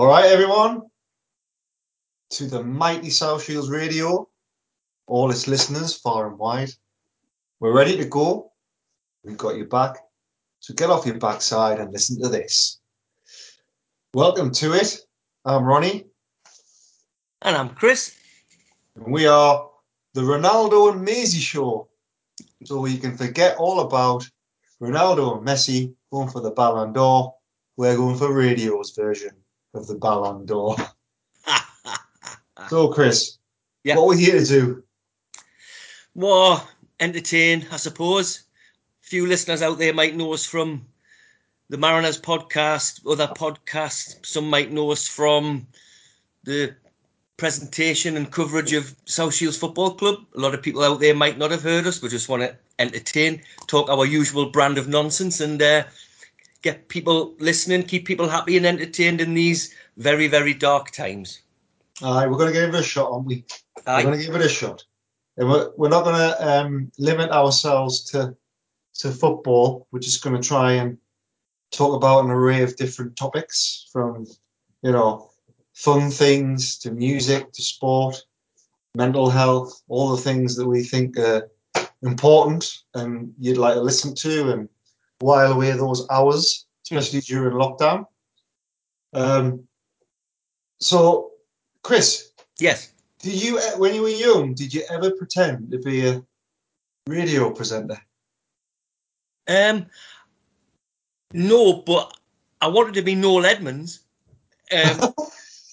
All right, everyone, to the mighty South Shields Radio, all its listeners far and wide. We're ready to go. We've got your back. So get off your backside and listen to this. Welcome to it. I'm Ronnie. And I'm Chris. And we are the Ronaldo and Maisie Show. So you can forget all about Ronaldo and Messi going for the Ballon d'Or. We're going for radio's version of the Ballon d'Or. so, Chris, Yeah. what are we here to do? More entertain, I suppose. A Few listeners out there might know us from the Mariners podcast, other podcasts. Some might know us from the presentation and coverage of South Shields Football Club. A lot of people out there might not have heard us, but just want to entertain, talk our usual brand of nonsense, and uh, get people listening, keep people happy and entertained in these very, very dark times. All right, we're going to give it a shot, aren't we? Aye. We're going to give it a shot. And we're, we're not going to um, limit ourselves to to football. We're just going to try and talk about an array of different topics from, you know, fun things to music to sport, mental health, all the things that we think are important and you'd like to listen to and while away those hours, especially during lockdown. Um, so, Chris, Yes. did you, uh, when you were young, did you ever pretend to be a radio presenter? Um, no, but I wanted to be Noel Edmonds. Um,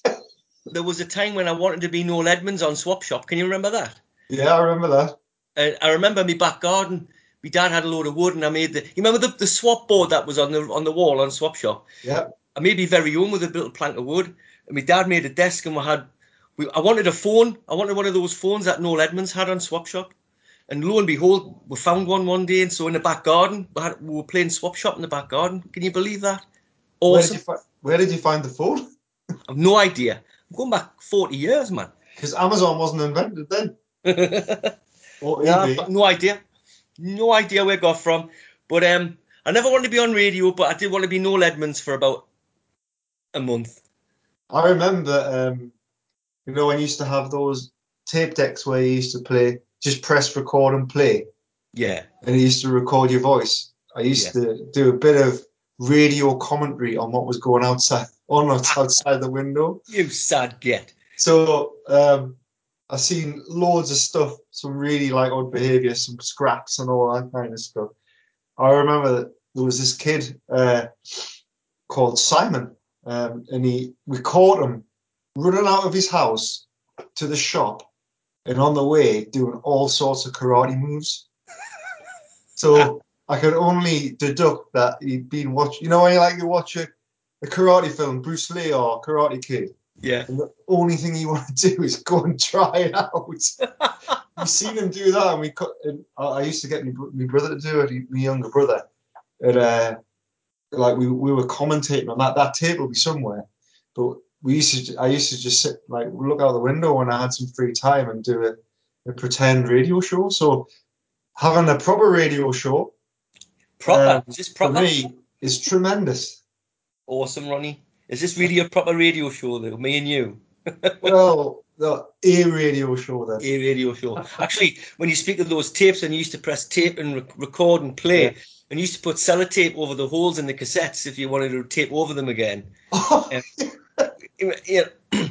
there was a time when I wanted to be Noel Edmonds on Swap Shop. Can you remember that? Yeah, I remember that. Uh, I remember my back garden. My dad had a load of wood, and I made the. You remember the, the swap board that was on the on the wall on Swap Shop? Yeah. I made me very own with a little plank of wood. And my dad made a desk, and we had. We, I wanted a phone. I wanted one of those phones that Noel Edmonds had on Swap Shop. And lo and behold, we found one one day, and so in the back garden, we, had, we were playing Swap Shop in the back garden. Can you believe that? Where did, Awesome. you where did you find the phone? I've no idea. I'm going back 40 years, man. Because Amazon wasn't invented then. Or Yeah, eBay. No idea. No idea where it got from. But um, I never wanted to be on radio, but I did want to be Noel Edmonds for about a month. I remember, um, you know, when you used to have those tape decks where you used to play, just press record and play, Yeah. and it used to record your voice. I used to do a bit of radio commentary on what was going outside, on outside the window. You sad git. So um, I've seen loads of stuff, some really like odd behaviour, some scraps and all that kind of stuff. I remember that there was this kid uh, called Simon, um, and he we caught him running out of his house to the shop, and on the way doing all sorts of karate moves. So I could only deduct that he'd been watching. You know when you like you watch a, a karate film, Bruce Lee or Karate Kid. Yeah. And the only thing you want to do is go and try it out. You've seen him do that, and we. cut- And I used to get my, my brother to do it, my younger brother, and uh, like we, we were commentating on that. That tape will be somewhere, but we used to. I used to just sit like look out the window when I had some free time and do a, a pretend radio show. So having a proper radio show Proper. Um, Is this for me is tremendous. Awesome, Ronnie. Is this really a proper radio show, though? Me and you? Well, the a radio show then. A radio show. Actually, when you speak of those tapes, and you used to press tape and rec- record and play, Yeah. and you used to put sellotape over the holes in the cassettes if you wanted to tape over them again. you know,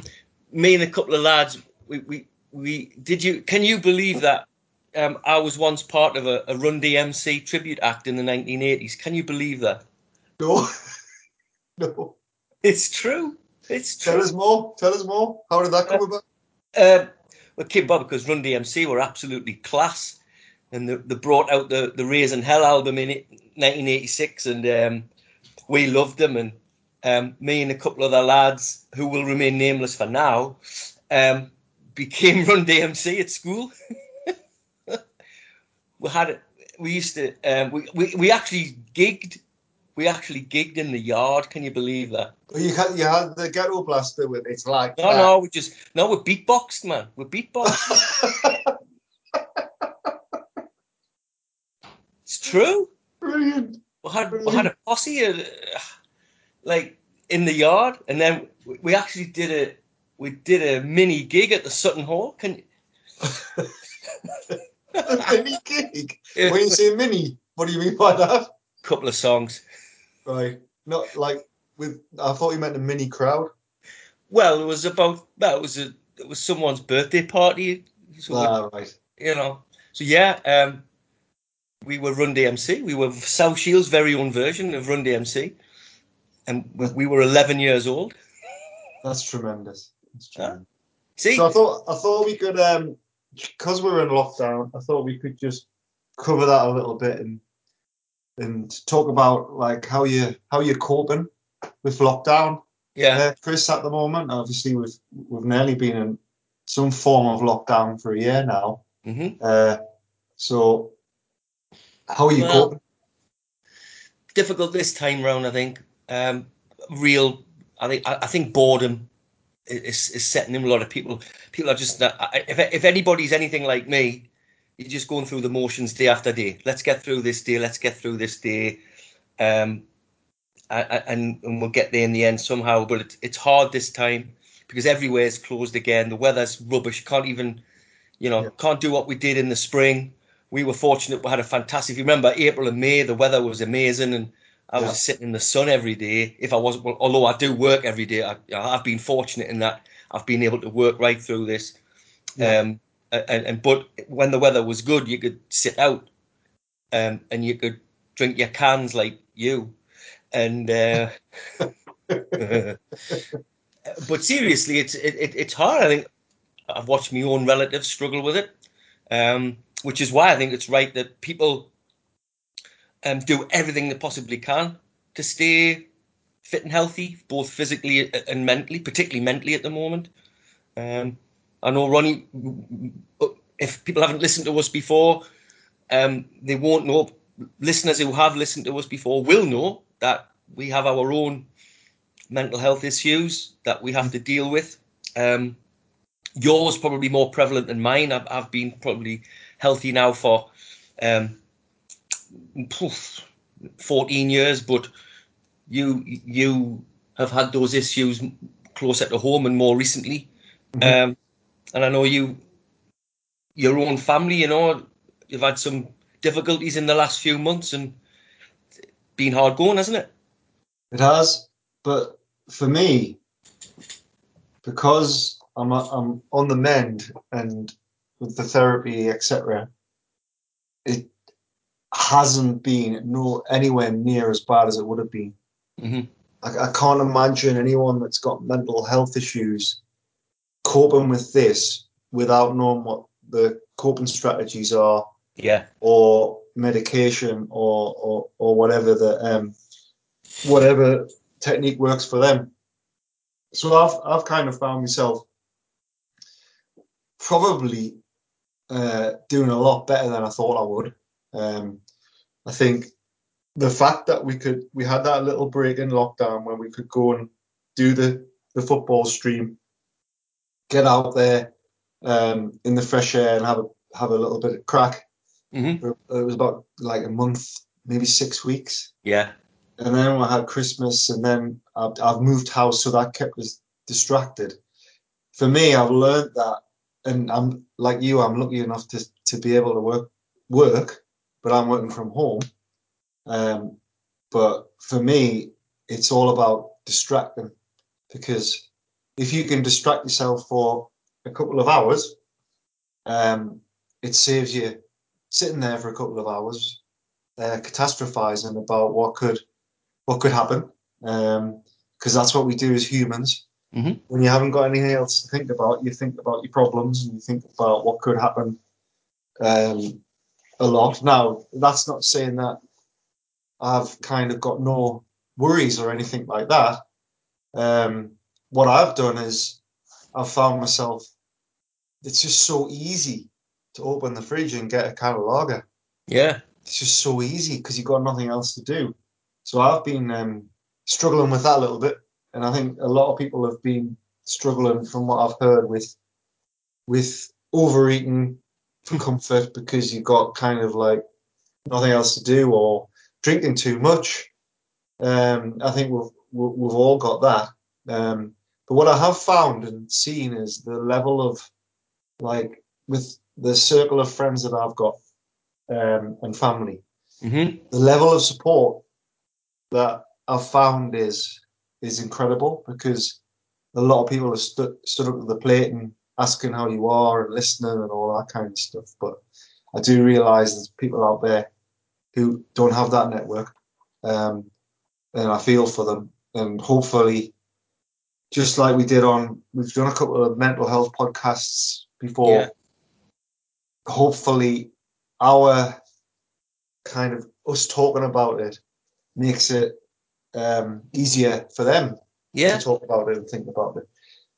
me and a couple of lads, we, we, we did you can you believe that um, I was once part of a, a Run DMC tribute act in the 1980s? Can you believe that? no, no. It's true. It's true. Tell us more. Tell us more. How did that come about? Um, well, Kid Bob, because Run DMC were absolutely class, and they, they brought out the the Raising Hell album in it, 1986, and um, we loved them. And um, me and a couple of other lads who will remain nameless for now um, became Run DMC at school. we had it. We used to. Um, we, we we actually gigged. We actually gigged in the yard. Can you believe that? You had you had the ghetto blaster with it's like No, no, we just no. We beatboxed, man. We beatboxed. It's true. Brilliant. We had we had a posse. Of, like in the yard, and then we- we actually did a we did a mini gig at the Sutton Hall. Can mini gig. When you say mini, what do you mean by that? couple of songs. Right. Not like with. I thought you meant a mini crowd. Well, it was about well, it was a it was someone's birthday party, so we- Ah, right. you know. So yeah, um, we were Run DMC. We were South Shield's very own version of Run DMC, and we- we were 11 years old. That's tremendous. That's tremendous. See, So I thought I thought we could um because we're in lockdown, I thought we could just cover that a little bit and and talk about like how you how you're coping with lockdown. yeah, Uh, Chris, at the moment, obviously we've we've nearly been in some form of lockdown for a year now. hmm Uh, so how are you Well- coping? difficult this time round. I think um, real. I think I, I think boredom is, is setting in a lot of people. People are just not, if if anybody's anything like me, you're just going through the motions day after day. Let's get through this day. Let's get through this day. Um, and and we'll get there in the end somehow. But it's it's hard this time because everywhere is closed again. The weather's rubbish. Can't even, you know, Yeah. can't do what we did in the spring. We were fortunate. We had a fantastic. If you remember April and May, the weather was amazing, and I was Yeah. sitting in the sun every day. If I wasn't, well, although I do work every day, I, I've been fortunate in that I've been able to work right through this. Yeah. Um, and, and but when the weather was good, you could sit out, um, and you could drink your cans like you, and. Uh, but seriously, it's it, it, it's hard. I think I've watched my own relatives struggle with it, um, which is why I think it's right that people um, do everything they possibly can to stay fit and healthy, both physically and mentally, particularly mentally at the moment. Um, I know Ronnie. If people haven't listened to us before, um, they won't know. Listeners who have listened to us before will know that we have our own mental health issues that we have to deal with. Um, yours probably more prevalent than mine. I've, I've been probably healthy now for um, poof, 14 years, but you you have had those issues closer to home and more recently. Mhm. Um, and I know you, your own family, you know, you've had some difficulties in the last few months and been hard going, hasn't it? It has, but for me, because I'm I'm on the mend and with the therapy, etc., it hasn't been no anywhere near as bad as it would have been. hmm I, I can't imagine anyone that's got mental health issues coping with this without knowing what the coping strategies are Yeah. or medication or or, or whatever the um, whatever technique works for them. So I've I've kind of found myself probably uh, doing a lot better than I thought I would. Um, I think the fact that we could we had that little break in lockdown when we could go and do the the football stream, get out there um, in the fresh air and have a have a little bit of crack. hmm It was about like a month, maybe six weeks Yeah. and then I had Christmas, and then I've, I've moved house, so that kept us distracted. For me, I've learned that, and I'm like you, I'm lucky enough to to be able to work work, but I'm working from home. Um, but for me, it's all about distracting, because if you can distract yourself for a couple of hours, um, it saves you sitting there for a couple of hours, uh, catastrophizing about what could what could happen, because that's what we do as humans. Mhm. When you haven't got anything else to think about, you think about your problems and you think about what could happen um, a lot. Now, that's not saying that I've kind of got no worries or anything like that. Um, what I've done is I've found myself, it's just so easy to open the fridge and get a can of lager Yeah. it's just so easy because you've got nothing else to do. So I've been um, struggling with that a little bit, and I think a lot of people have been struggling from what I've heard with with overeating for comfort because you've got kind of like nothing else to do or drinking too much. Um, I think we've we- we've all got that. Um, but what I have found and seen is the level of like with the circle of friends that I've got um, and family, hmm the level of support that I've found is is incredible because a lot of people have stood stood up to the plate and asking how you are and listening and all that kind of stuff. But I do realise there's people out there who don't have that network, um, and I feel for them. And hopefully, just like we did on, we've done a couple of mental health podcasts before. Yeah. Hopefully, our kind of us talking about it makes it um, easier for them Yeah. to talk about it and think about it.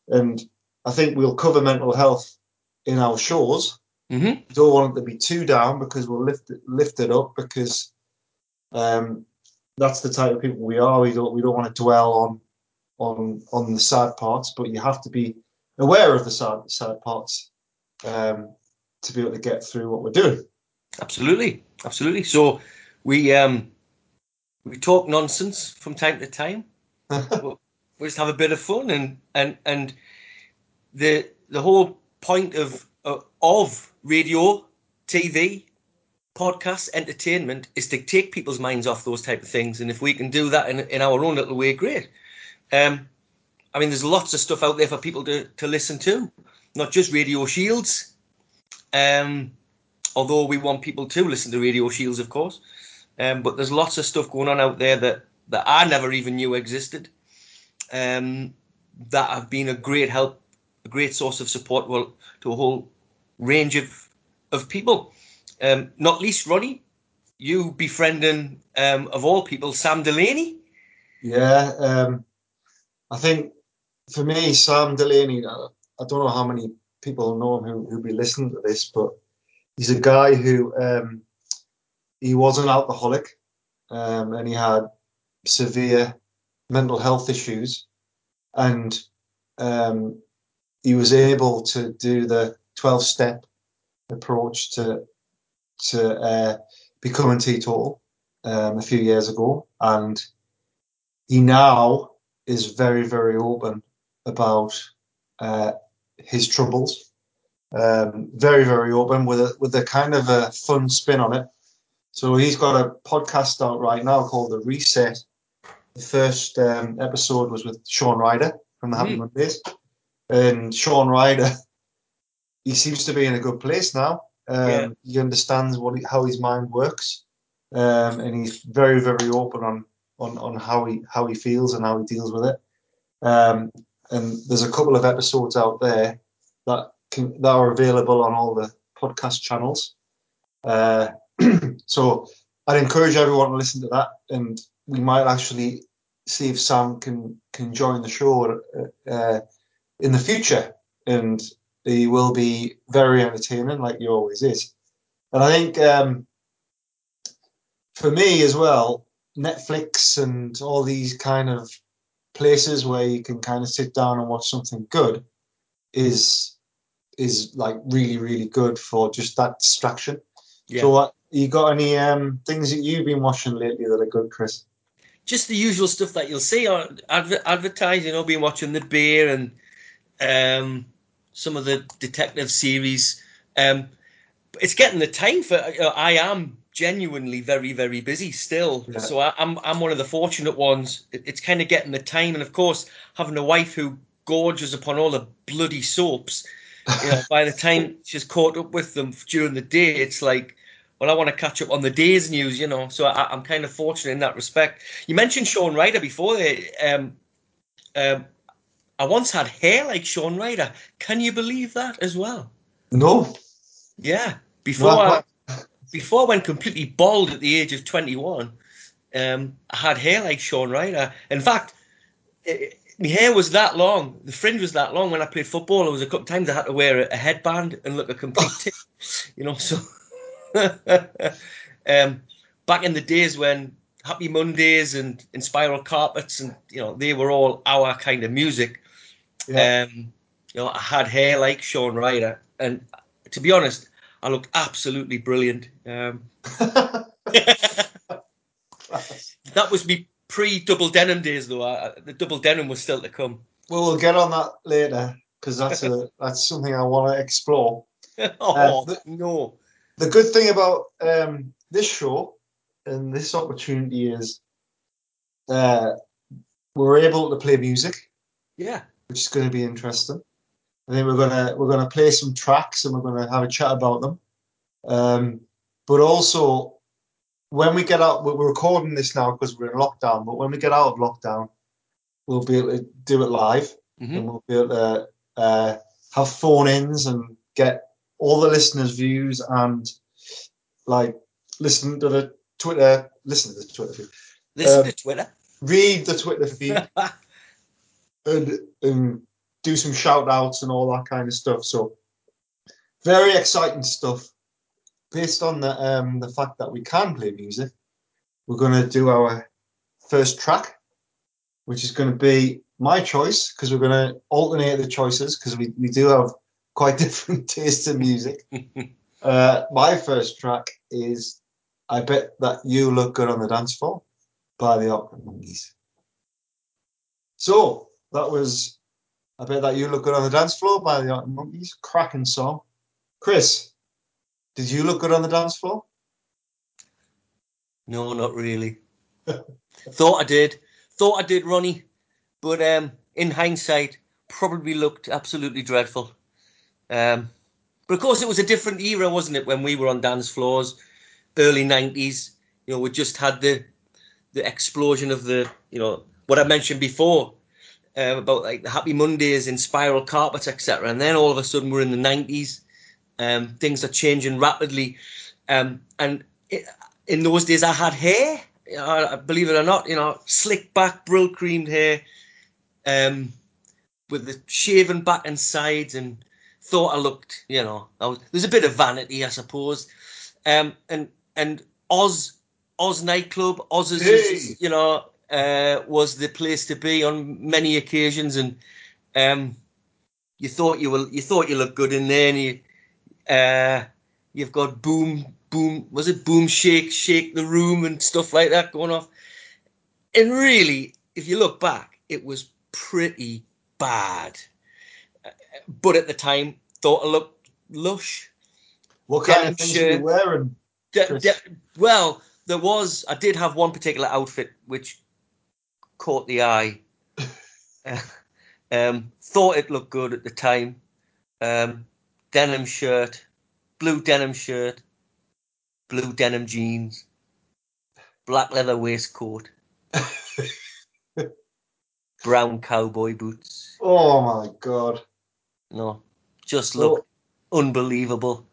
And I think we'll cover mental health in our shows. hmm We don't want it to be too down because we'll lift it, lift it up because um, that's the type of people we are. We don't we don't want to dwell on on on the sad parts, but you have to be aware of the sad sad parts um, to be able to get through what we're doing. Absolutely, absolutely. So we um we talk nonsense from time to time. we just have a bit of fun and and and the the whole point of of, of radio, TV, podcast, entertainment is to take people's minds off those type of things. And if we can do that in in our own little way, great. Um, I mean, there's lots of stuff out there for people to to listen to, not just Radio Shields. Um, although we want people to listen to Radio Shields, of course. Um, but there's lots of stuff going on out there that, that I never even knew existed. Um, that have been a great help, a great source of support well, to a whole range of of people. Um, not least Ronnie, you befriending um, of all people Sam Delaney. Yeah, um, I think for me, Sam Delaney, I, don't know how many people know him who who be listening to this, but he's a guy who um, he was an alcoholic um, and he had severe mental health issues, and um, he was able to do the twelve step approach to to uh, becoming teetotal um, a few years ago, and he now is very very open about uh, his troubles. Um, very very open with a with a kind of a fun spin on it. So he's got a podcast out right now called The Reset. The first um, episode was with Shaun Ryder from the Happy Mm. Mondays, and Shaun Ryder, he seems to be in a good place now. Um, Yeah. He understands what he, how his mind works, um, and he's very very open on on on how he how he feels and how he deals with it. Um, and there's a couple of episodes out there that can, that are available on all the podcast channels. Uh, so I'd encourage everyone to listen to that, and we might actually see if Sam can can join the show uh, in the future, and he will be very entertaining, like he always is. And I think um, for me as well, Netflix and all these kind of places where you can kind of sit down and watch something good is is like really really good for just that distraction. Yeah. So, what you got any um, things that you've been watching lately that are good, Chris? just the usual stuff that you'll see on adver-. You know, been watching The Bear and um, some of the detective series. Um, it's getting the time for. I am genuinely very very busy still, Yeah. so I, I'm I'm one of the fortunate ones. It, it's kind of getting the time, and of course having a wife who gorges upon all the bloody soaps. You know, by the time she's caught up with them during the day, it's like well, I want to catch up on the day's news, you know. So I, I'm kind of fortunate in that respect. You mentioned Shaun Ryder before. Um, um, I once had hair like Shaun Ryder. Can you believe that as well? No. Yeah. Before I, before I went completely bald at the age of 21, um, I had hair like Shaun Ryder. In fact, it, my hair was that long. The fringe was that long when I played football. There was a couple of times I had to wear a, a headband and look a complete tit, you know. So, um, back in the days when Happy Mondays and, and Spiral Carpets and you know they were all our kind of music. Yeah. Um, you know, I had hair like Shaun Ryder, and to be honest, I looked absolutely brilliant. Um, that was me pre double denim days though. I, the double denim was still to come. Well, we'll get on that later because that's a that's something I want to explore. oh Uh, the- no! The good thing about um, this show and this opportunity is uh, we're able to play music, Yeah, which is going to be interesting. I think we're gonna we're gonna play some tracks and we're gonna have a chat about them. Um, but also, when we get out, we're recording this now because we're in lockdown. But when we get out of lockdown, we'll be able to do it live, Mhm. and we'll be able to uh, have phone-ins and get all the listeners' views and like listen to the Twitter, listen to the Twitter feed, listen Um, to Twitter. read the Twitter feed, and, and do some shout outs and all that kind of stuff. So very exciting stuff. Based on the um, the fact that we can play music, we're going to do our first track, which is going to be my choice because we're going to alternate the choices because we, we do have quite different tastes in music. uh, my first track is "I Bet That You Look Good on the Dance Floor" by the Arctic Monkeys. So that was I Bet That You Look Good on the Dance Floor by the Monkeys. Cracking song. Chris, did you look good on the dance floor? No, not really. Thought I did. Thought I did, Ronnie. But um, in hindsight, probably looked absolutely dreadful. Um, but of course, it was a different era, wasn't it, when we were on dance floors, early '90s. You know, we just had the the explosion of the, you know, what I mentioned before uh, about like the Happy Mondays and spiral carpets, etc. And then all of a sudden, we're in the '90s. Um, things are changing rapidly, um, and it, in those days I had hair. Believe it or not, you know, slick back, brill creamed hair, um, with the shaven back and sides, and thought I looked, you know, I was, there's a bit of vanity, I suppose. Um, and and Oz Oz nightclub, Oz's, Hey. you know, uh, was the place to be on many occasions, and um, you thought you were you thought you looked good in there, and you uh, you've got boom boom was it boom shake shake the room and stuff like that going off and really if you look back it was pretty bad but at the time thought I looked lush What kind Denim of things shirt. were you wearing? De- de- well there was i did have one particular outfit which caught the eye um, thought it looked good at the time um, denim shirt blue denim shirt blue denim jeans black leather waistcoat brown cowboy boots Oh my god! no just Well, looked unbelievable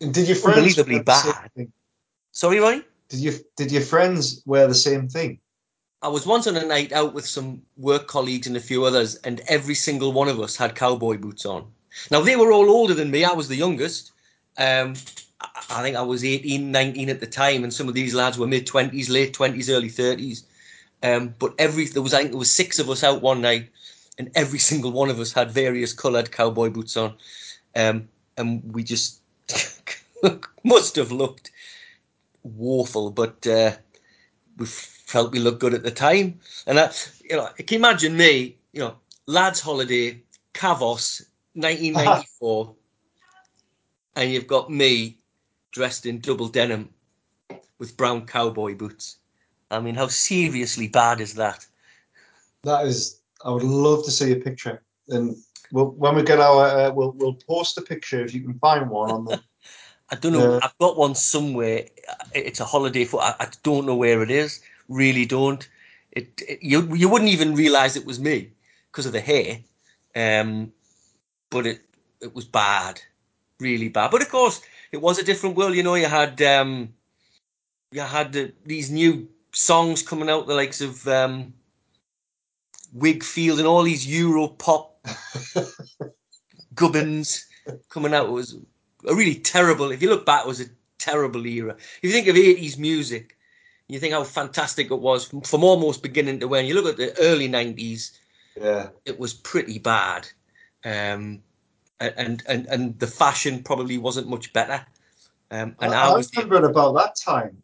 And did your friends Unbelievably bad. sorry Ronnie Did you did your friends wear the same thing? I was once on a night out with some work colleagues and a few others, and every single one of us had cowboy boots on. Now, they were all older than me. I was the youngest. Um, I think I was 18, 19 at the time, and some of these lads were mid 20s, late 20s, early 30s. Um, but every there was I think there was six of us out one night, and every single one of us had various coloured cowboy boots on, um, and we just must have looked woeful, but uh, we felt we looked good at the time. And I, you know, can you imagine me, you know, lads' holiday, Kavos, 1994, and you've got me dressed in double denim with brown cowboy boots. I mean, how seriously bad is that? That is, I would love to see a picture. And we'll, when we get our, uh, we'll we'll post a picture if you can find one on the. I don't know. I've got one somewhere. It's a holiday for. I, I don't know where it is. Really don't. It, it you you wouldn't even realize it was me because of the hair. Um, but it it was bad, really bad. But of course, it was a different world. You know, you had um, you had the, these new songs coming out, the likes of um, Whigfield and all these Euro pop gubbins coming out. It was a really terrible. If you look back, it was a terrible era. If you think of eighties music, you think how fantastic it was from, from almost beginning to when You look at the early nineties, Yeah, it was pretty bad, um, and and and the fashion probably wasn't much better. Um, and I, I, I was remember about that time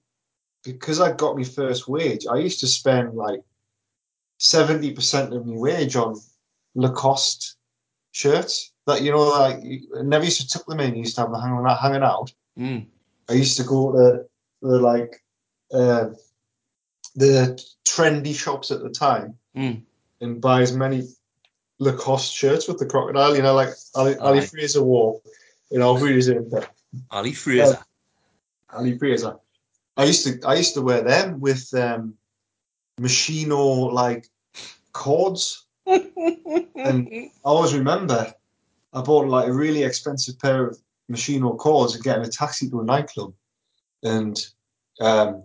because I got my first wage. I used to spend like seventy percent of my wage on Lacoste shirts. That you know, like you- I never used to tuck them in. You used to have them hanging out. Hanging out. Mm. I used to go to the like uh, the trendy shops at the time Mm. and buy as many Lacoste shirts with the crocodile. You know, like Ali, Ali Aye. Fraser wore. You know, who is it? Ali Fraser. Ali Fraser. I used to I used to wear them with um, Moschino like cords. and I always remember I bought like a really expensive pair of Moschino cords and getting a taxi to a nightclub. And um,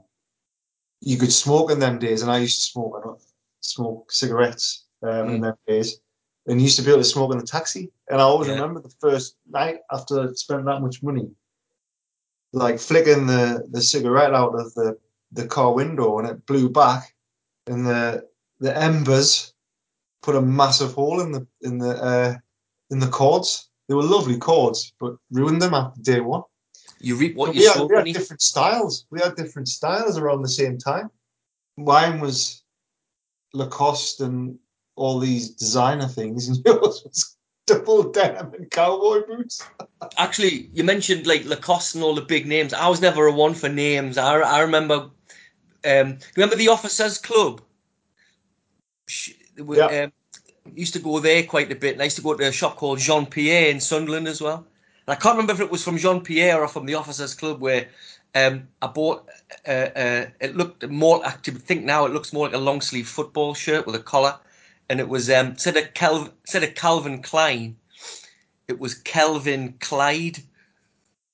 you could smoke in them days, and I used to smoke smoke cigarettes um, in Mm. them days. And used to be able to smoke in a taxi. And I always Yeah. remember the first night after I'd spent that much money, like flicking the, the cigarette out of the, the car window and it blew back and the the embers put a massive hole in the in the uh, in the cords. They were lovely cords, but ruined them after day one. You reap what But you sow, we had different styles. We had different styles around the same time. Mine was Lacoste and all these designer things, and yours was double denim and cowboy boots. Actually, you mentioned like Lacoste and all the big names. I was never a one for names. I, I remember. Um, remember the Officers Club? We- Yeah. Um, used to go there quite a bit, and I used to go to a shop called Jean Pierre in Sunderland as well. I can't remember if it was from Jean Pierre or from the Officers Club where um, I bought. Uh, uh, it looked more. I think now it looks more like a long sleeve football shirt with a collar, and it was um, instead of Cal- instead of Calvin Klein, it was Kelvin Clyde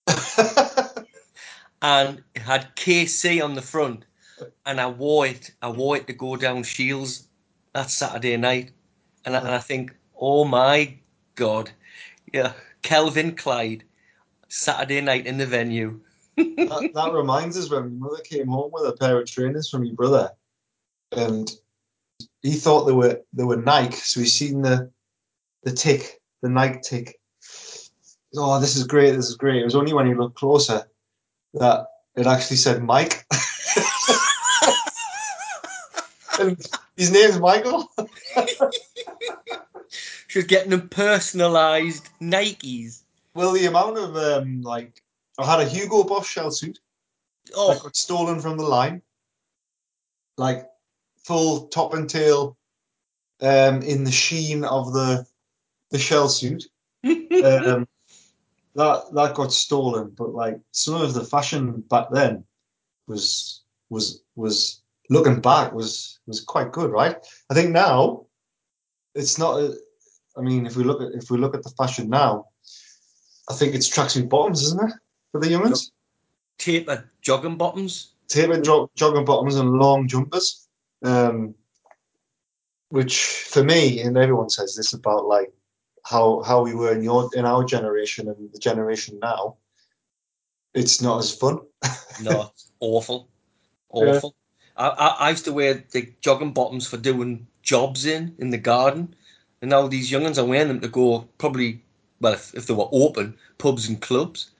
and it had KC on the front, and I wore it. I wore it to go down Shields that Saturday night, and I, and I think, oh my god, yeah, Kelvin Clyde, Saturday night in the venue. that, that reminds us when my mother came home with a pair of trainers from your brother, and he thought they were they were Nike, so he seen the the tick, the Nike tick. Oh, this is great! This is great. It was only when he looked closer that it actually said Mike, and his name's Michael. She was getting them personalised Nikes. Well, the amount of um, like I had a Hugo Boss shell suit that Oh, got stolen from the line, like full top and tail, um, in the sheen of the the shell suit. Um, that that got stolen, but like some of the fashion back then was was was looking back was was quite good, right? I think now it's not. I mean, if we look at if we look at the fashion now, I think it's tracksuit bottoms, isn't it, for the youngins? taper jogging bottoms. tapered jog- jogging bottoms and long jumpers. Um, which for me, and everyone says this about like how how we were in your in our generation and the generation now. It's not as fun. No, it's awful, Yeah. awful. I, I, I used to wear the jogging bottoms for doing jobs in in the garden, and now these youngins are wearing them to go probably well if, if they were open pubs and clubs,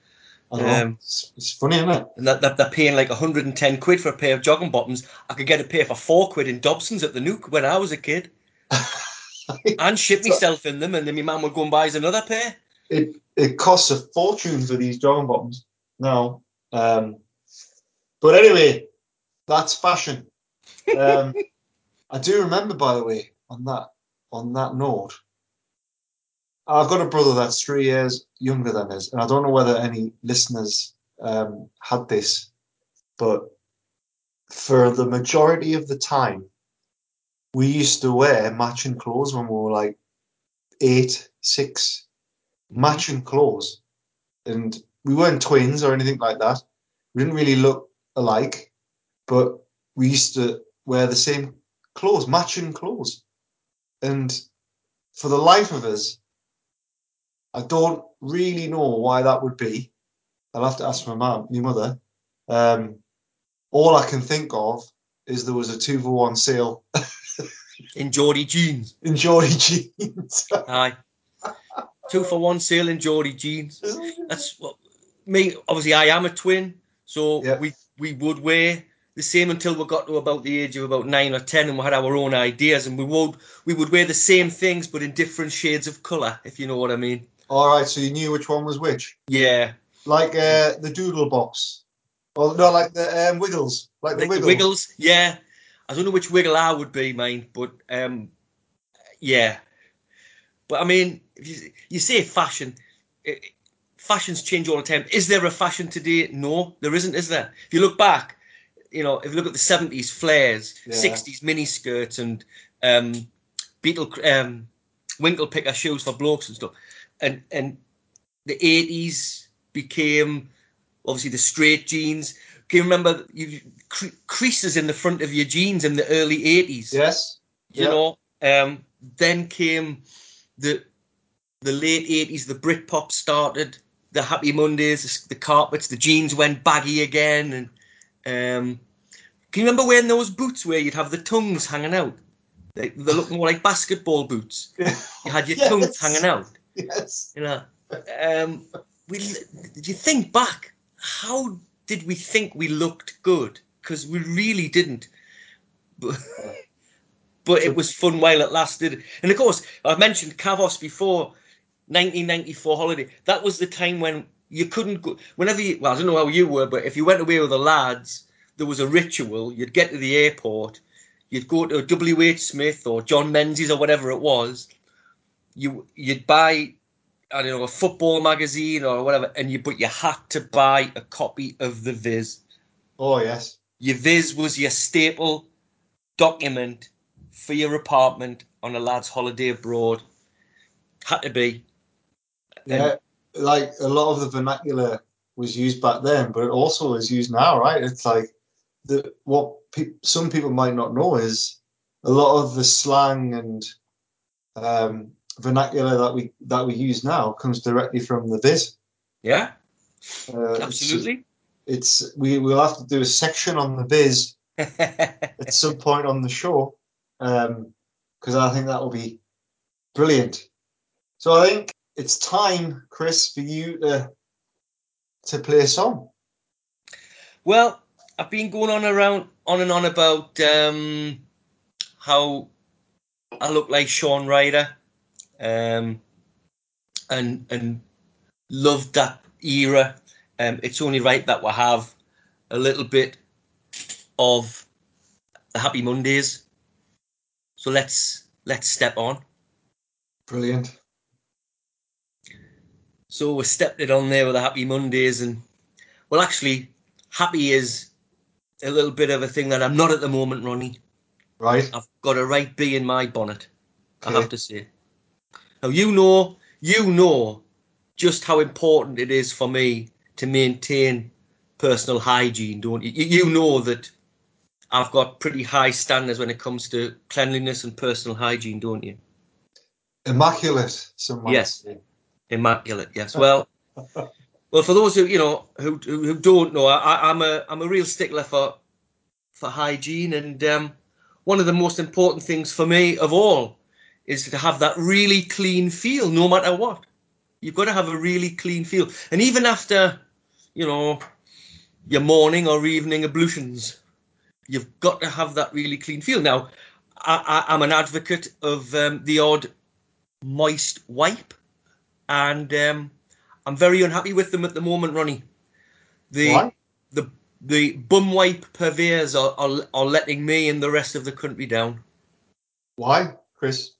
I. Um, It's, it's funny, isn't it? and that, that they're paying like 110 quid for a pair of jogging bottoms. I could get a pair for four quid in Dobson's at the Nuke when I was a kid, and ship myself in them, and then my mum would go and buy us another pair. It it costs a fortune for these jogging bottoms now. Um, but anyway, that's fashion. Um, I do remember, by the way, on that on that note, I've got a brother that's three years younger than us, and I don't know whether any listeners um, had this, but for the majority of the time, we used to wear matching clothes when we were like eight, six, matching clothes, and we weren't twins or anything like that. We didn't really look alike, but we used to wear the same clothes, matching clothes, and for the life of us, I don't really know why that would be. I'll have to ask my mum, my mother. Um, all I can think of is there was a two for one sale in Geordie jeans. in Geordie jeans. Aye, two for one sale in Geordie jeans. That's what me. Obviously, I am a twin, so Yeah. we we would wear the same until we got to about the age of about nine or ten, and we had our own ideas, and we would we would wear the same things but in different shades of colour, if you know what I mean. All right, so you knew which one was which, Yeah, like uh, the Doodle box, or no, like the um, Wiggles, like the Wiggles. the Wiggles. Yeah, I don't know which Wiggle I would be, mine, but um, yeah. But I mean, if you, you say fashion, it, fashions change all the time. Is there a fashion today? No, there isn't. Is there? If you look back, you know, if you look at the seventies flares, sixties mini skirts, and um, Beetle um, Winkle picker shoes for blokes and stuff, and and the eighties became obviously the straight jeans. Can you remember you cre- creases in the front of your jeans in the early eighties? Yes. you Yeah. know. Um, then came the the late eighties. The Britpop started. The Happy Mondays, the carpets, the jeans went baggy again, and um, can you remember wearing those boots where you'd have the tongues hanging out? They, they look more like basketball boots. You had your tongues hanging out. Yes. You know, um, we did you think back? How did we think we looked good? Because we really didn't. But, but it was fun while it lasted. And of course, I mentioned Kavos before, 1994 holiday. That was the time when you couldn't go. Whenever you, well, I don't know how you were, but if you went away with the lads, there was a ritual. You'd get to the airport, you'd go to W. H. Smith or John Menzies or whatever it was. You you'd buy I don't know, a football magazine or whatever, and you but you had to buy a copy of the Viz. Oh yes. Your Viz was your staple document for your apartment on a lad's holiday abroad. Had to be. Yeah. Like a lot of the vernacular was used back then, but it also is used now, right? It's like the what pe- some people might not know is a lot of the slang and um, vernacular that we that we use now comes directly from the Viz. Yeah, Uh, it's- absolutely. It's, we will have to do a section on the Viz at some point on the show because I think that will be brilliant. So I think it's time, Chris, for you to to play a song. well, I've been going on around on and on about um, how I look like Shaun Ryder, um, and and loved that era. Um, it's only right that we have a little bit of the Happy Mondays. So let's let's step on. Brilliant. So we stepped it on there with the Happy Mondays, and well, actually, happy is a little bit of a thing that I'm not at the moment, Ronnie. Right. I've got a right bee in my bonnet. I have to say. Now you know, you know, just how important it is for me to maintain personal hygiene, don't you? You, know that I've got pretty high standards when it comes to cleanliness and personal hygiene, don't you? Immaculate. Some might Yes. say. Immaculate, yes. Well, well, for those who you know who who, don't know, I, I'm a I'm a real stickler for for hygiene, and um, one of the most important things for me of all is to have that really clean feel, no matter what. You've got to have a really clean feel, and even after you know your morning or evening ablutions, you've got to have that really clean feel. Now, I, I, I'm an advocate of um, the odd moist wipe, and um, I'm very unhappy with them at the moment, Ronnie. The Why? the the bum wipe purveyors are, are are letting me and the rest of the country down. Why, Chris?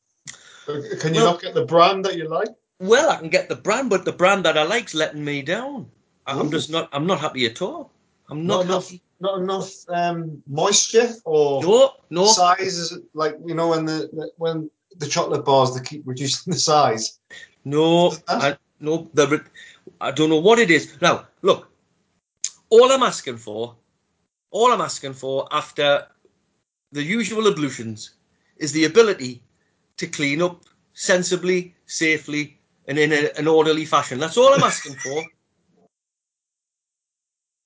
Can you Well- not get the brand that you like? Well, I can get the brand, but the brand that I like's letting me down. I'm Ooh. just not. I'm not happy at all. I'm Not not, enough. happy. Not enough um, moisture or No, no. size. Is like you know when the- when the chocolate bars they keep reducing the size. No, I, no, the, I don't know what it is. Now, look, all I'm asking for, all I'm asking for after the usual ablutions is the ability to clean up sensibly, safely, and in a, an orderly fashion. That's all I'm asking for.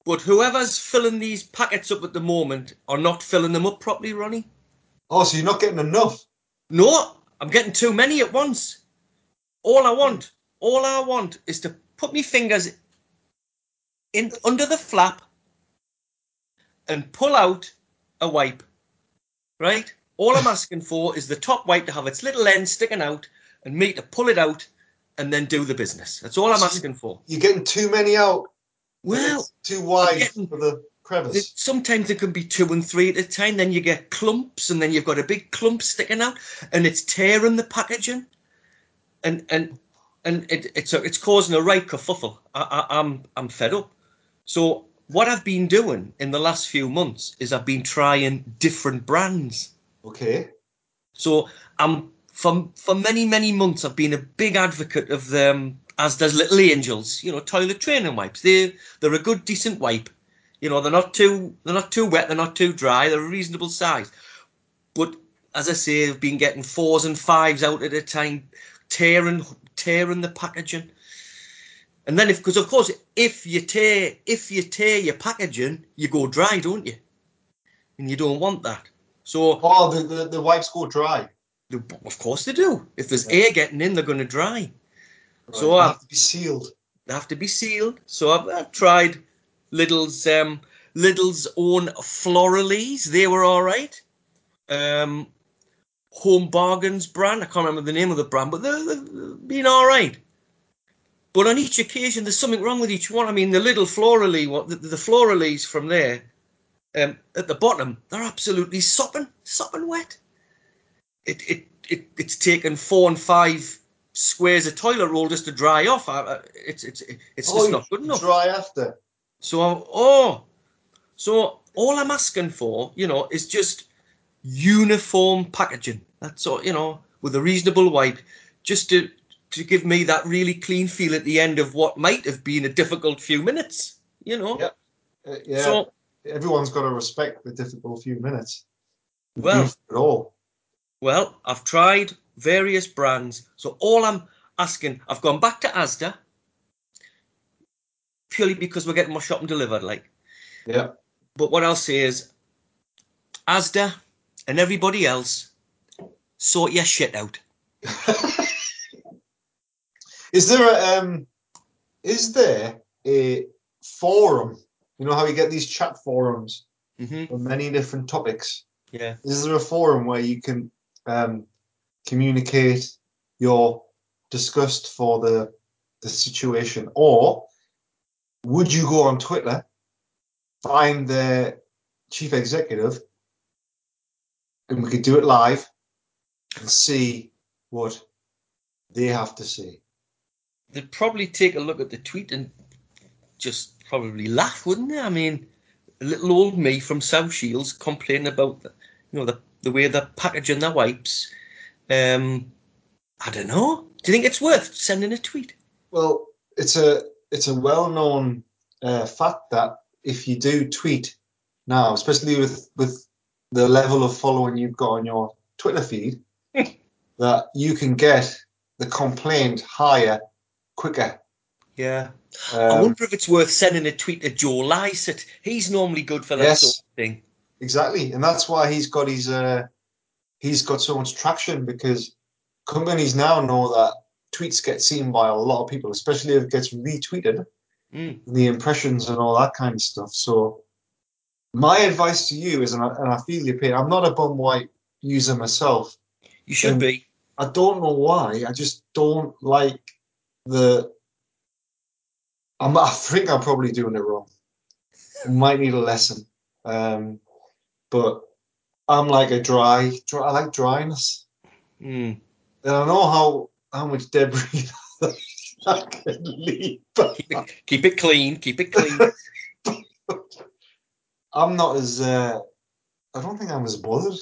But whoever's filling these packets up at the moment are not filling them up properly, Ronnie. Oh, so you're not getting enough. No, I'm getting too many at once. All I want, all I want is to put my fingers in under the flap and pull out a wipe, right? All I'm asking for is the top wipe to have its little end sticking out and me to pull it out and then do the business. That's all I'm asking for. You're getting too many out. Well, It's too wide getting- for the crevice. sometimes it can be two and three at a time. Then you get clumps, and then you've got a big clump sticking out, and it's tearing the packaging, and and and it, it's a, it's causing a right kerfuffle. I, I, I'm I'm fed up. So what I've been doing in the last few months is I've been trying different brands. Okay. So I'm for for many many months I've been a big advocate of them as does Little Angels. You know, toilet training wipes. They they're a good decent wipe. You know, they're not too they're not too wet. They're not too dry. They're a reasonable size. But as I say, I've been getting fours and fives out at a time, tearing tearing the packaging. And then if because of course if you tear if you tear your packaging, you go dry, don't you? And you don't want that. So Oh, the, the, the wipes go dry. the- Of course they do. If there's Yeah. air getting in, they're going to dry. Right, So, they uh, have to be sealed. They have to be sealed. So I've, I've tried Lidl's um, Lidl's own Floralys. They were all right. Um, Home Bargains brand. I can't remember the name of the brand, but they're, they've been all right. But on each occasion, there's something wrong with each one. I mean, the Lidl Floralie, what the, the Floralys from there, um, at the bottom, they're absolutely sopping, sopping wet. It, it, it, it's taken four and five squares of toilet roll just to dry off. I, I- it's, it's, it's oh, just you not good enough. Dry after. So, oh, so all I'm asking for, you know, is just uniform packaging. That's all, you know, with a reasonable wipe, just to to give me that really clean feel at the end of what might have been a difficult few minutes. You know. Yep. Uh, yeah. So, Everyone's got to respect the difficult few minutes. well, At all. well, I've tried various brands. So all I'm asking, I've gone back to Asda purely because we're getting my shopping delivered, like. Yeah. But what I'll say is, Asda and everybody else, sort your shit out. is there a um? Is there a forum? You know how you get these chat forums hmm on many different topics. Yeah. Is there a forum where you can um, communicate your disgust for the the situation, or would you go on Twitter, find the chief executive, and we could do it live and see what they have to say? They'd probably take a look at the tweet and just probably laugh, wouldn't they? I mean, a little old me from South Shields complaining about the, you know the the way they're packaging their wipes. Um, I don't know. Do you think it's worth sending a tweet? Well, it's a it's a well known uh, fact that if you do tweet now, especially with with the level of following you've got on your Twitter feed, that you can get the complaint higher quicker. Yeah. I Um, wonder if it's worth sending a tweet to Joe Lycett. He's normally good for that Yes. sort of thing. exactly, and that's why he's got his uh, he's got so much traction because companies now know that tweets get seen by a lot of people, especially if it gets retweeted. Mm. the impressions and all that kind of stuff. So my advice to you is, and I, and I feel your pain. I'm not a bum white user myself. You should Um, be. I don't know why. I just don't like the. I'm, I think I'm probably doing it wrong. Might need a lesson. Um, but I'm like a dry, dry. I like dryness, Mm. and I know how how much debris I can leave. Keep it, keep it clean. Keep it clean. I'm not as uh, I don't think I'm as bothered,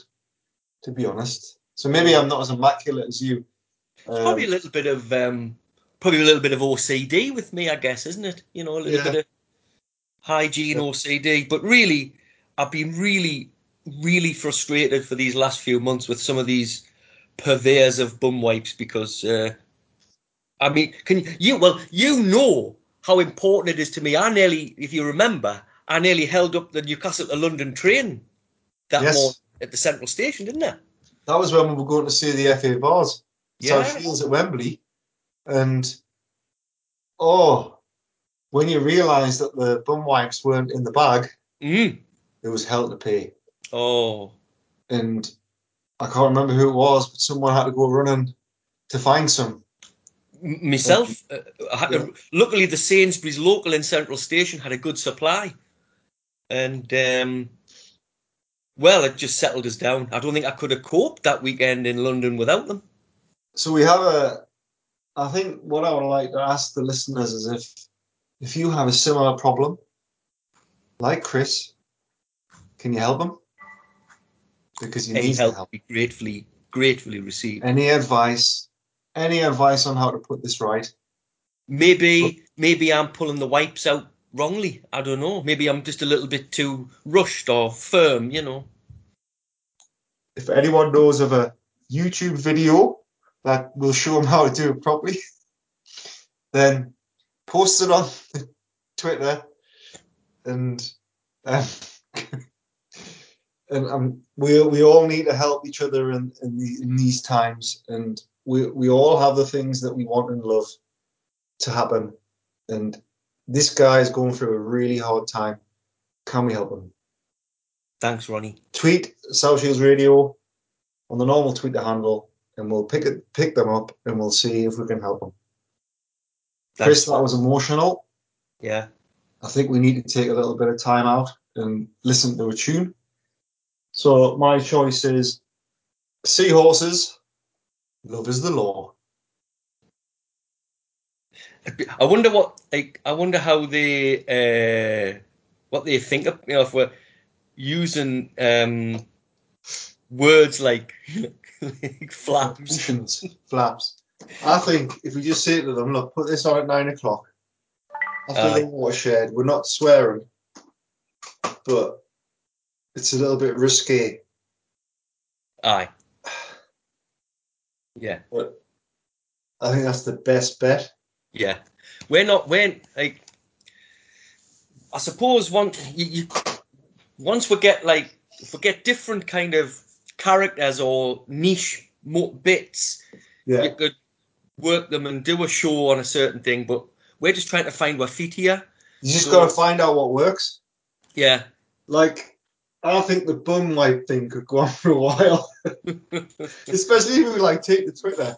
to be honest. So maybe I'm not as immaculate as you. Um, probably a little bit of um, probably a little bit of OCD with me, I guess, isn't it? You know, a little Yeah. bit of hygiene Yeah. OCD. But really, I've been really, really frustrated for these last few months with some of these purveyors of bum wipes because uh, I mean, can you, you well, you know how important it is to me. I nearly, if you remember, I nearly held up the Newcastle to London train that Yes. morning at the central station, didn't I? That was when we were going to see the FA Vase. Yeah. South Shields at Wembley, and oh, when you realise that the bum wipes weren't in the bag, Mm. there was hell to pay, Oh, and I can't remember who it was, but someone had to go running to find some. Myself. Uh, had to, luckily, the Sainsbury's local in Central Station had a good supply, and um, well, it just settled us down. I don't think I could have coped that weekend in London without them. So we have a. I think what I would like to ask the listeners is if if you have a similar problem, like Chris, can you help him? Because he Any needs help help. be gratefully, gratefully received. Any advice? Any advice on how to put this right? Maybe, maybe I'm pulling the wipes out wrongly. I don't know. Maybe I'm just a little bit too rushed or firm. You know. If anyone knows of a YouTube video that will show them how to do it properly, then post it on Twitter and um, and um, we we all need to help each other in in, the, in these times, and we we all have the things that we want and love to happen, and this guy is going through a really hard time. Can we help him? Thanks, Ronnie. Tweet South Shields Radio on the normal Twitter handle, and we'll pick it pick them up, and we'll see if we can help them. Chris, that was emotional. Yeah. I think we need to take a little bit of time out and listen to a tune. So my choice is Seahorses. Love is the law. I wonder what like I wonder how they uh, what they think of you know if we're using um, words like, like flaps. Flaps. I think if we just say to them, look, put this on at nine o'clock after Aye. the watershed, we're not swearing, but it's a little bit risky. Aye. Yeah, But I think that's the best bet. Yeah. We're not we're like I suppose once you, you once we get like if we get different kind of characters or niche mo- bits, Yeah. you could work them and do a show on a certain thing. But we're just trying to find our feet here. You just So- got to find out what works. Yeah. Like, I think the bum wipe thing could go on for a while, especially if we like take the Twitter.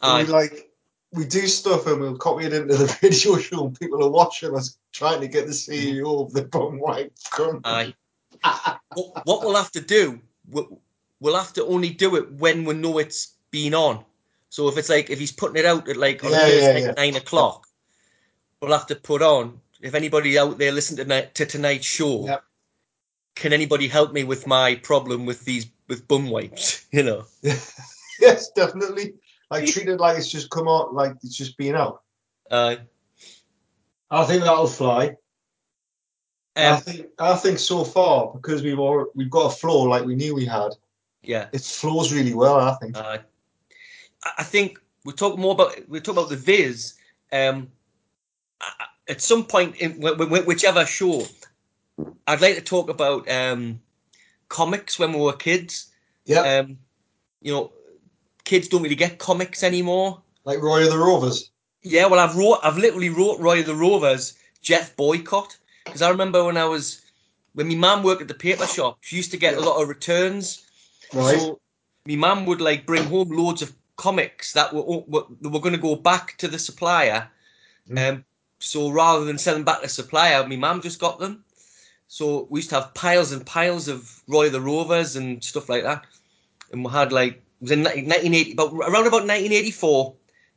Aye. like we do stuff and we'll copy it into the video show, and people are watching us trying to get the CEO of the bum wipe company. Aye. what, what we'll have to do, we'll, we'll have to only do it when we know it's been on. So if it's like if he's putting it out at like on Yeah, Thursday yeah, nine o'clock, we'll have to put on. If anybody out there listen to, to tonight's show, Yep. can anybody help me with my problem with these with bum wipes? You know. yes, definitely. Like treat it like it's just come out, like it's just been out. Uh, I think that'll fly. I um, think I think so far because we've all, we've got a flow like we knew we had. yeah. It flows really well. I think. Uh, I I think we talk more about we talk about the Viz. Um, at some point in wh- wh- whichever show, I'd like to talk about um, comics when we were kids. yeah, Um, you know, kids don't really get comics anymore. like Roy of the Rovers. Yeah, well, I've wrote, I've literally wrote Roy of the Rovers, Geoff Boycott, because I remember when I was when my mum worked at the paper shop, she used to get a lot of returns. Right. So my mum would like bring home loads of comics that were were, that were going to go back to the supplier. Mhm. Um, so rather than them back to the supplier, my mum just got them. So we used to have piles and piles of Roy of the Rovers and stuff like that. And we had like was in 1980, about around about 1984,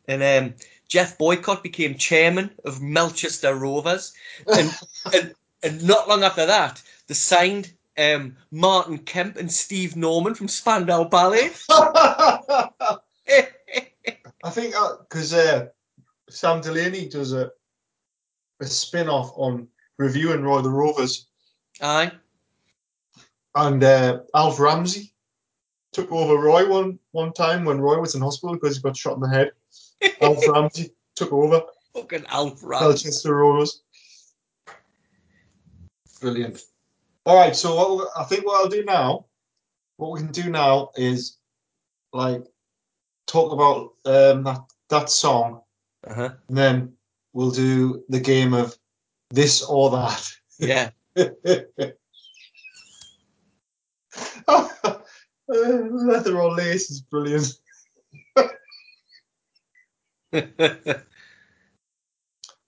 and um, Geoff Boycott became chairman of Melchester Rovers, and and, and not long after that, they signed um, Martin Kemp and Steve Norman from Spandau Ballet. I think because uh, Sam Delaney does a a spin off on reviewing Roy the Rovers, Aye, and uh, Alf Ramsey took over Roy one one time when Roy was in hospital because he got shot in the head. Alf Ramsey took over fucking Alf Ram. Colchester Rovers. Brilliant. All right, so what I think what I'll do now, what we can do now is like talk about um, that that song Uh-huh. And then we'll do the game of this or that. Yeah. Uh, leather or lace is brilliant.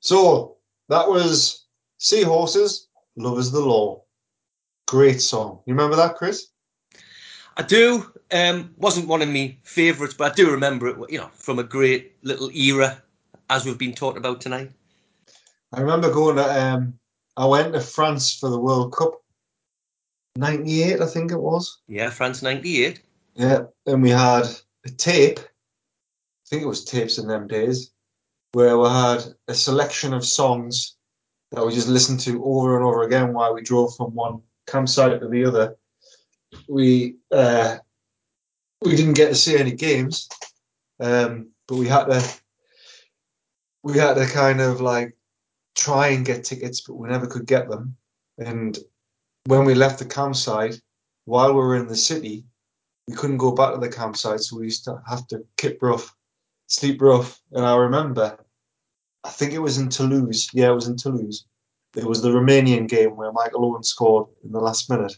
So that was Seahorses, Love is the Law. Great song. You remember that, Chris? I do. Um, wasn't one of my favourites, but I do remember it. You know, from a great little era, as we've been talking about tonight. I remember going to, um, I went to France for the World Cup. 98, I think it was. Yeah, France '98. Yeah. And we had a tape. I think it was tapes in them days where we had a selection of songs that we just listened to over and over again while we drove from one campsite to the other. We uh, we didn't get to see any games, um, but we had to we had to kind of like try and get tickets, but we never could get them. And when we left the campsite, while we were in the city, we couldn't go back to the campsite, so we used to have to kip rough, sleep rough. And I remember I think it was in Toulouse. Yeah, it was in Toulouse. It was the Romanian game where Michael Owen scored in the last minute.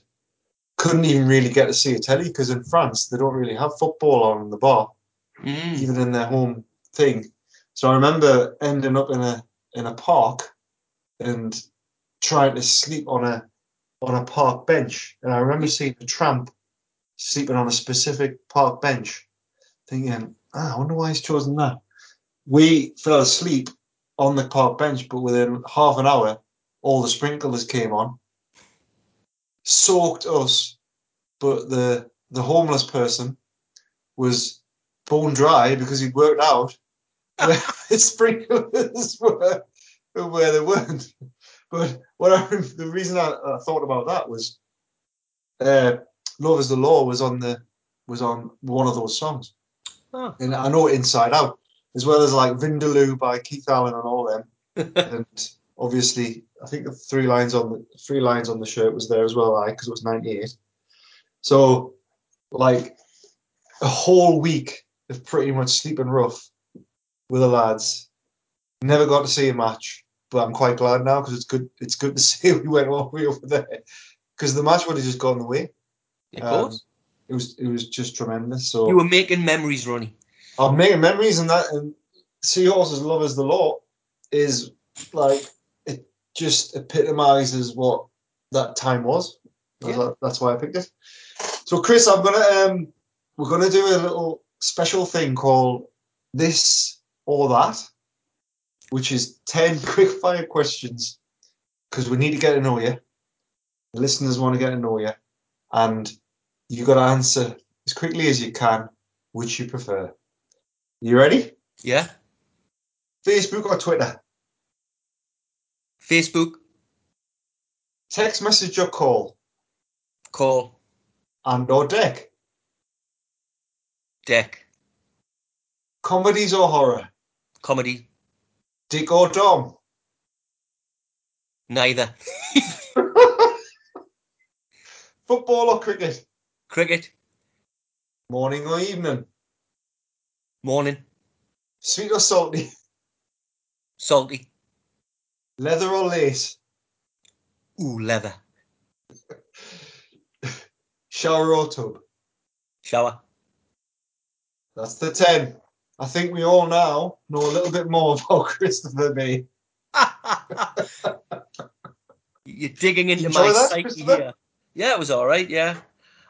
Couldn't even really get to see a telly because in France they don't really have football on in the bar, Mm. even in their home thing. So I remember ending up in a in a park and trying to sleep on a on a park bench. And I remember seeing a tramp sleeping on a specific park bench, thinking, ah, I wonder why he's chosen that. We fell asleep on the park bench, but within half an hour, all the sprinklers came on, soaked us, but the the homeless person was bone dry because he'd worked out where the sprinklers were and where they weren't. But what I, the reason I, I thought about that was uh, "Love Is the Law" was on the was on one of those songs, Oh. and I know Inside Out as well as like Vindaloo by Keith Allen and all them, and obviously I think the three lines on the three lines on the shirt was there as well, like because it was '98. So like a whole week of pretty much sleeping rough with the lads. Never got to see a match, but I'm quite glad now because it's good. It's good to see we went all the way over there because the match would have just gone away. Of Um, course. It was it was just tremendous. So you were making memories, Ronnie. I'm making memories, and that and Seahorses Love is the Law is like it just epitomizes what that time was. That's- Yeah. That's why I picked it. So Chris, I'm gonna um we're gonna do a little special thing called this or that, which is ten quick fire questions because we need to get to know you. The listeners want to get to know you, and you got to answer as quickly as you can which you prefer. You ready? Yeah. Facebook or Twitter? Facebook Text message or call? call And or deck? deck Comedies or horror? comedy. Dick or Dom? Neither Football or cricket? cricket. Morning or evening? Morning Sweet or salty? salty. Leather or lace? Ooh leather. Shower or tub? Shower. That's the 10. I think we all now know a little bit more about Christopher May. You're digging into my that, psyche here. Yeah, it was all right. Yeah.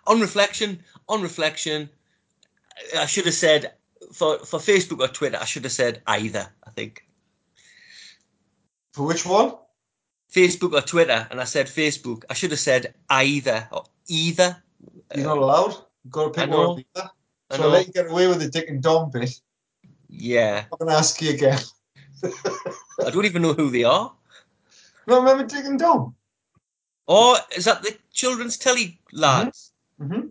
On reflection, on reflection, I should have said for for Facebook or Twitter. I should have said either. I think For which one? Facebook or Twitter, and I said Facebook. I should have said either or either. You're not allowed. You've got to pick one. So I I'll let you get away with the Dick and Dom bit. Yeah, I'm going to ask you again. I don't even know who they are. No, I remember Dick and Dom? Or is that the children's telly lads? Mm-hmm.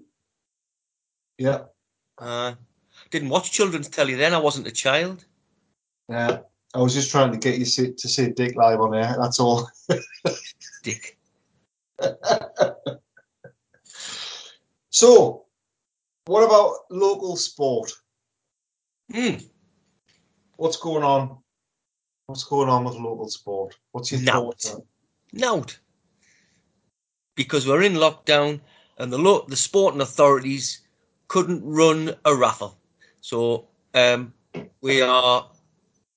Yeah. Uh, didn't watch children's telly then. I wasn't a child. Yeah. I was just trying to get you see, to see Dick live on air. That's all. Dick. So, what about local sport? Hmm. What's going on? What's going on with local sport? What's your Now. thoughts? Nout. Because we're in lockdown and the lo- the sporting authorities couldn't run a raffle. So um, we are,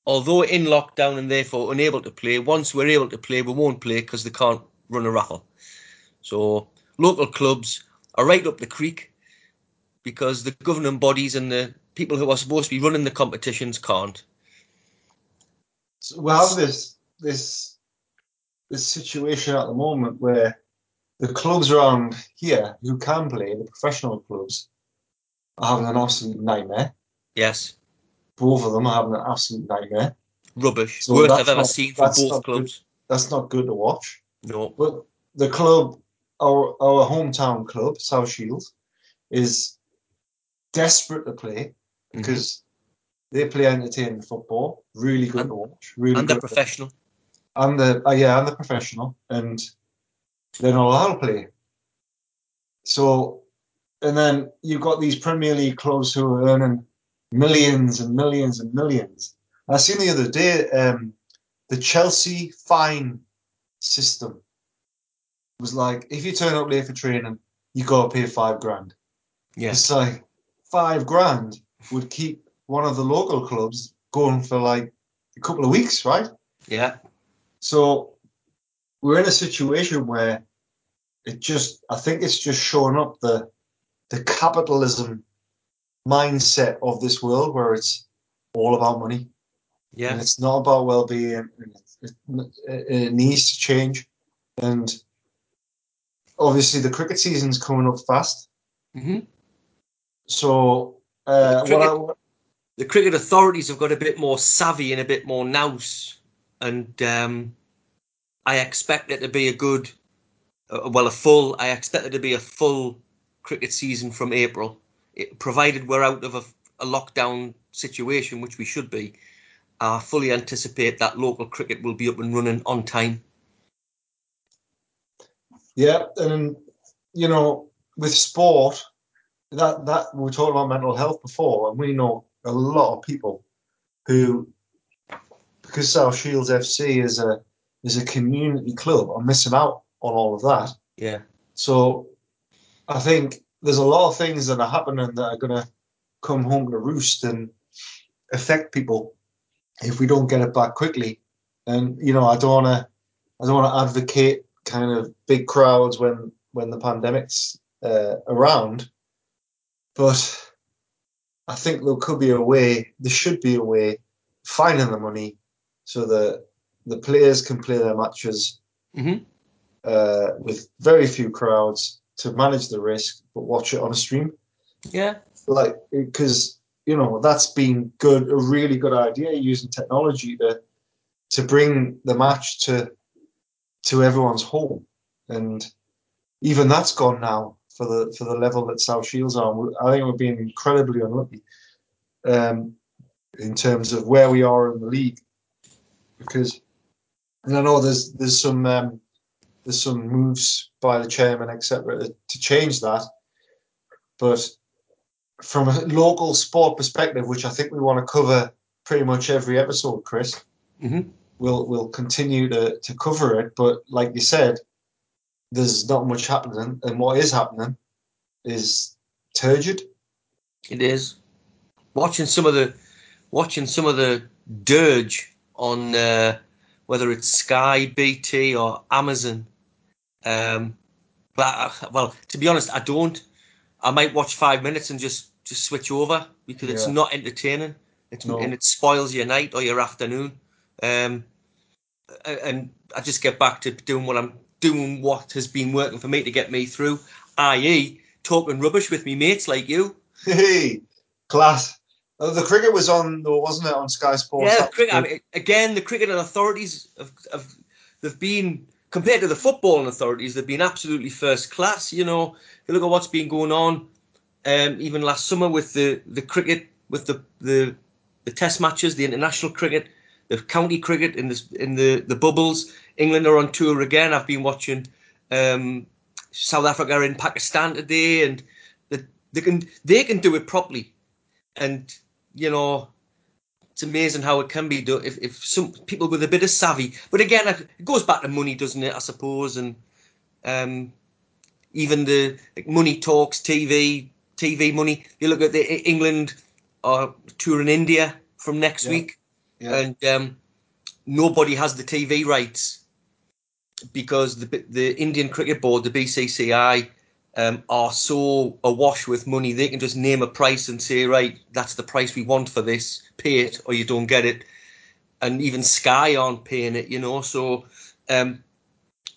although in lockdown and therefore unable to play. Once we're able to play, we won't play because they can't run a raffle. So local clubs are right up the creek because the governing bodies and the people who are supposed to be running the competitions can't. So we have this this this situation at the moment where the clubs around here who can play, the professional clubs, are having an absolute nightmare. Yes, Both of them are having an absolute nightmare. rubbish. So Worst I've ever not- seen from that's both clubs. That's not good to watch. No. But the club, our our hometown club, South Shields, is desperate to play Mm-hmm. because they play entertaining football, really good And- to watch, really And they're professional. and the uh, yeah, and the professional, and they're not allowed to play. So, and then you've got these Premier League clubs who are earning millions and millions and millions. I seen the other day um, the Chelsea fine system was like if you turn up late for training, you got to pay five grand. Yes. It's like five grand would keep one of the local clubs going for like a couple of weeks, right? Yeah. So we're in a situation where it just I think it's just showing up the the capitalism mindset of this world where it's all about money Yeah. and it's not about well-being it, it, it needs to change and obviously the cricket season's coming up fast hmm so uh, Cricket- what I, The cricket authorities have got a bit more savvy and a bit more nous, and um, I expect it to be a good, uh, well, a full. I expect it to be a full cricket season from April, it, provided we're out of a, a lockdown situation, which we should be. I fully anticipate that local cricket will be up and running on time. Yeah, and you know, with sport, that that we talking about mental health before, and we know a lot of people who, because South Shields FC is a is a community club, are missing out on all of that. Yeah. So, I think there's a lot of things that are happening that are going to come home to roost and affect people if we don't get it back quickly. And you know, I don't want to, I don't want to advocate kind of big crowds when when the pandemic's uh, around, but I think there could be a way. There should be a way finding the money so that the players can play their matches hmm uh, with very few crowds to manage the risk, but watch it on a stream. Yeah. Like because you know that's been good, a really good idea using technology to to bring the match to to everyone's home, and even that's gone now for the for the level that South Shields are. I think we're being incredibly unlucky um, in terms of where we are in the league, because and I know there's there's some um, there's some moves by the chairman etc to, change that, but from a local sport perspective, which I think we want to cover pretty much every episode, Chris, hmm we'll we'll continue to, to cover it. But like you said, there's not much happening, and what is happening is turgid. It is. Watching some of the watching some of the dirge on uh, whether it's Sky, BT, or Amazon. Um, but uh, well, to be honest, I don't. I might watch five minutes and just just switch over because it's not entertaining. It's No. and it spoils your night or your afternoon. Um, and I just get back to doing what I'm doing, what has been working for me to get me through, i.e., talking rubbish with me mates like you. Hey, class. Uh, the cricket was on, though, wasn't it, on Sky Sports? Yeah, cricket. I mean, again, the cricket and authorities have, have they've been compared to the footballing authorities, they've been absolutely first class. You know, you look at what's been going on, um, even last summer with the, the cricket, with the, the the Test matches, the international cricket, the county cricket in the in the the bubbles. England are on tour again. I've been watching um, South Africa in Pakistan today, and the, they can they can do it properly, and you know it's amazing how it can be done if, if some people with a bit of savvy. But again, it goes back to money, doesn't it? I suppose, and um, even the like, money talks TV TV money. You look at the England uh, tour in India from next Yeah. week, Yeah. and um, nobody has the TV rights because the the Indian Cricket Board, the BCCI, um, are so awash with money they can just name a price and say, right, that's the price we want for this, pay it or you don't get it. And even Sky aren't paying it, you know. So um,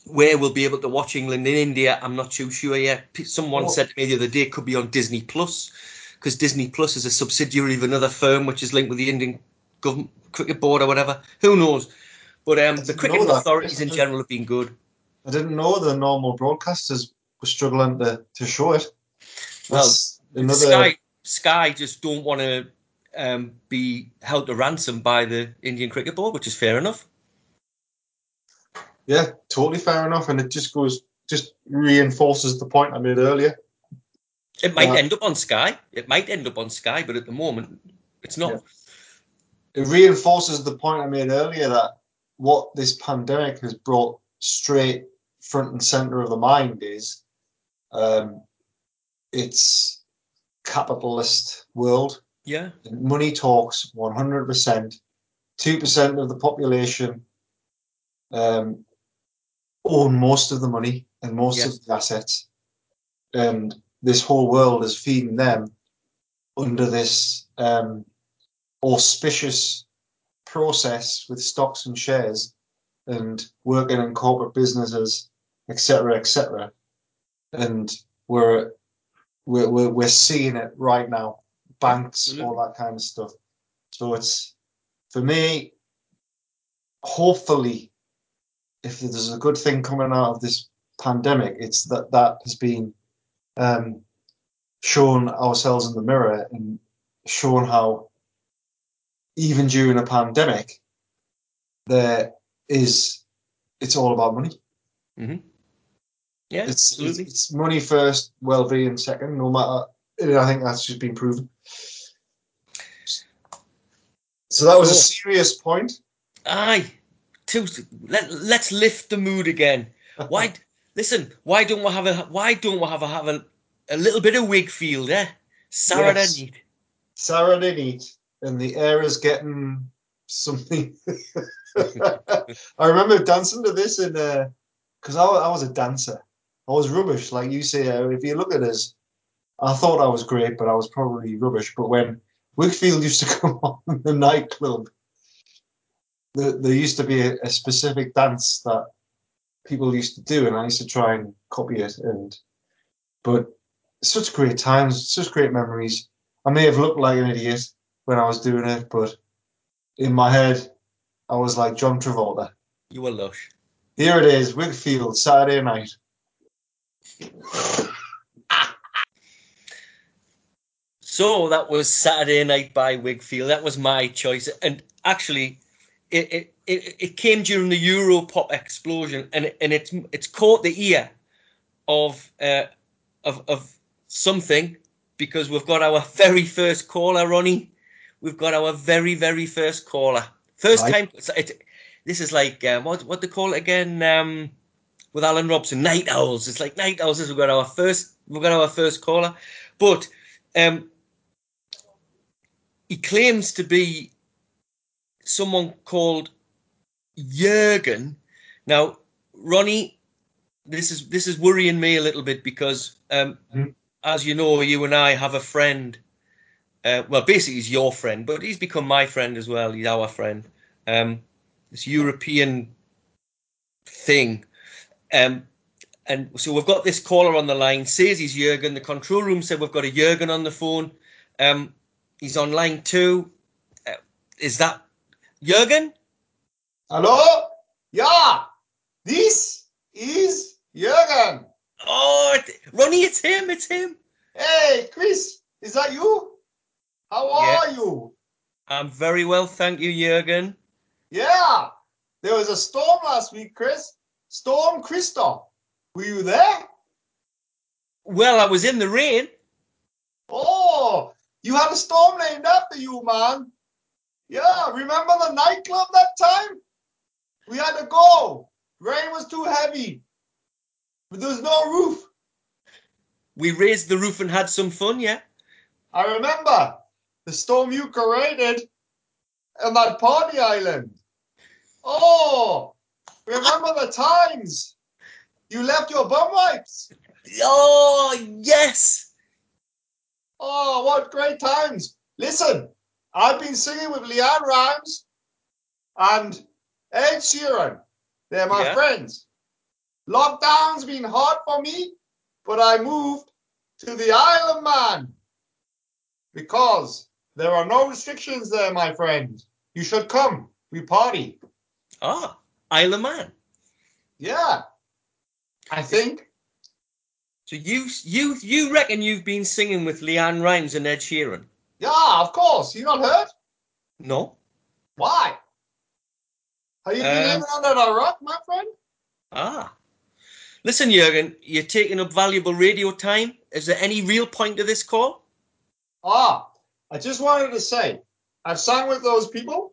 where we'll be able to watch England in India, I'm not too sure yet. Someone Oh. said to me the other day it could be on Disney Plus because Disney Plus is a subsidiary of another firm which is linked with the Indian government cricket board or whatever. Who knows? But um, the cricket authorities in general have been good. I didn't know the normal broadcasters were struggling to, to show it. Well, another. Sky, Sky just don't want to um, be held to ransom by the Indian Cricket Board, which is fair enough. Yeah, totally fair enough, and it just goes, just reinforces the point I made earlier. It might Yeah. end up on Sky. It might end up on Sky, but at the moment, it's not. Yeah. It reinforces the point I made earlier that what this pandemic has brought straight front and center of the mind is, um, it's capitalist world. Yeah, money talks 100%. 2% of the population um, own most of the money and most Yes. of the assets. And this whole world is feeding them under this um, auspicious process with stocks and shares and working in corporate businesses, etc., etc. And we're, we're, we're, seeing it right now banks, Absolutely. all that kind of stuff. So it's for me, hopefully, if there's a good thing coming out of this pandemic, it's that that has been um, shown ourselves in the mirror and shown how even during a pandemic, there is it's all about money. yeah, It's, it's absolutely. it's money first, well-being second. No matter, I think that's just been proven. So that was a serious point. Aye, Two, let let's lift the mood again. Why? listen, why don't we have a why don't we have a have a, a little bit of Whigfield, eh? Saturday Yes. night. Saturday night, and the air is getting something. I remember dancing to this in because I, I was a dancer. I was rubbish, like you say. uh, If you look at us, I thought I was great, but I was probably rubbish. But when Whigfield used to come on the nightclub, there, there used to be a, a specific dance that people used to do, and I used to try and copy it. And but such great times, such great memories. I may have looked like an idiot when I was doing it, but in my head, I was like John Travolta. You were lush. Here it is, Whigfield, Saturday night. So that was Saturday Night by Whigfield. That was my choice, and actually, it it, it, it came during the Euro pop explosion, and and it's it's caught the ear of uh, of of something because we've got our very first caller, Ronnie. We've got our very very first caller, first Right. time. It, this is like uh, what what they call it again? Um, with Alan Robson, night owls. It's like night owls. We've got our first. We've got our first caller, but um, he claims to be someone called Jurgen. Now, Ronnie, this is this is worrying me a little bit because, um, Mhm. as you know, you and I have a friend. Uh, well, basically, he's your friend, but he's become my friend as well. He's our friend. Um, this European thing. Um, and so we've got this caller on the line, says he's Jurgen. The control room said we've got a Jurgen on the phone. Um, he's on line two. Uh, is that Jurgen? Hello? Yeah, this is Jürgen. Oh, Ronnie, it's him. It's him. Hey, Chris, is that you? How are you? I'm very well, thank you, Jurgen. Yeah, there was a storm last week, Chris. Storm Christoph. Were you there? Well, I was in the rain. Oh, you had a storm named after you, man. Yeah, remember the nightclub that time? We had to go. Rain was too heavy. But there was no roof. we raised the roof and had some fun, yeah? I remember the storm you created on that party island. Oh, remember the times you left your bum wipes. Oh, yes! Oh, what great times. Listen, I've been singing with LeAnn Rimes and Ed Sheeran. They're my Yeah. friends. Lockdown's been hard for me, but I moved to the Isle of Man because there are no restrictions there, my friend. You should come. We party. Ah, Isle of Man. Yeah. I think. So you you you reckon you've been singing with LeAnn Rimes and Ed Sheeran? Yeah, of course. You not heard? No. Why? Have you been living under a rock, my friend? Ah. Listen, Jurgen, you're taking up valuable radio time. Is there any real point to this call? Ah, I just wanted to say, I've sung with those people,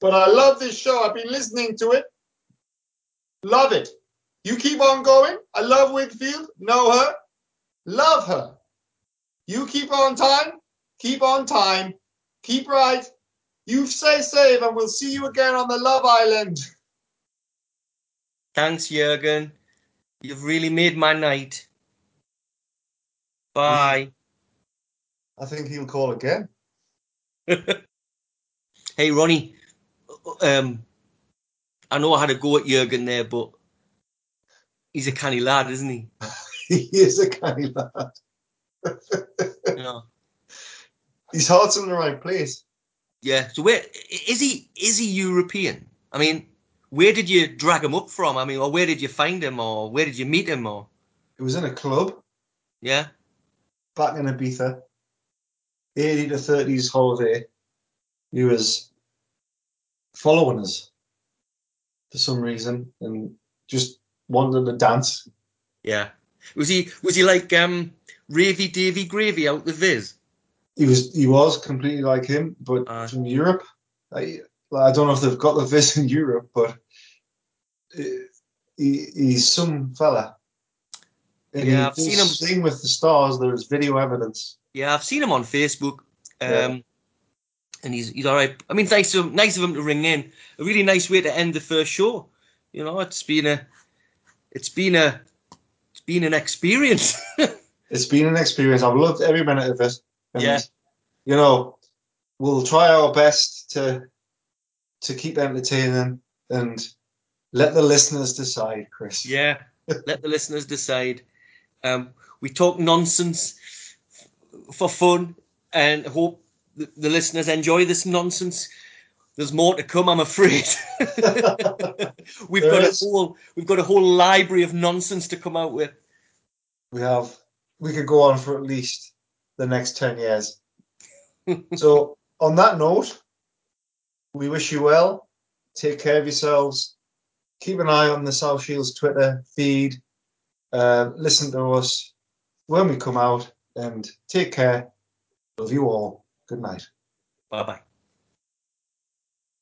but I love this show. I've been listening to it. Love it. You keep on going. I love Whigfield. Know her. Love her. You keep on time. Keep on time. Keep right. You stay safe, and we'll see you again on the Love Island. Thanks, Jurgen. You've really made my night. Bye. I think he'll call again. Hey, Ronnie. Um, I know I had a go at Jurgen there, but he's a canny lad, isn't he? he is a canny lad. Know? His heart's in the right place. Yeah. So where is he? Is he European? I mean, where did you drag him up from? I mean, or where did you find him, or where did you meet him, or It was in a club. yeah? back in Ibiza, 80 to 30s holiday, he was following us for some reason and just wanted to dance. Yeah. Was he was he like um Ravey Davey Gravy out the Viz? He was he was completely like him, but Aye. from Europe. I, I don't know if they've got the Viz in Europe, but uh, he, he's some fella. And Yeah, I've seen him. Sing with the stars. There's video evidence. Yeah, I've seen him on Facebook. Um Yeah. and he's he's all right. I mean, nice of him, nice of him to ring in. A really nice way to end the first show. You know, it's been a it's been a it's been an experience. It's been an experience. I've loved every minute of it. And, Yeah. You know, we'll try our best to to keep entertaining and let the listeners decide, Chris. yeah. Let the listeners decide. Um, we talk nonsense for fun and hope the, listeners enjoy this nonsense. There's more to come, I'm afraid. we've There got a whole we've got a whole library of nonsense to come out with. We have we could go on for at least the next ten years. so on that note, we wish you well. Take care of yourselves. Keep an eye on the South Shields Twitter feed. Uh, listen to us when we come out and take care. Love you all. Good night. Bye bye.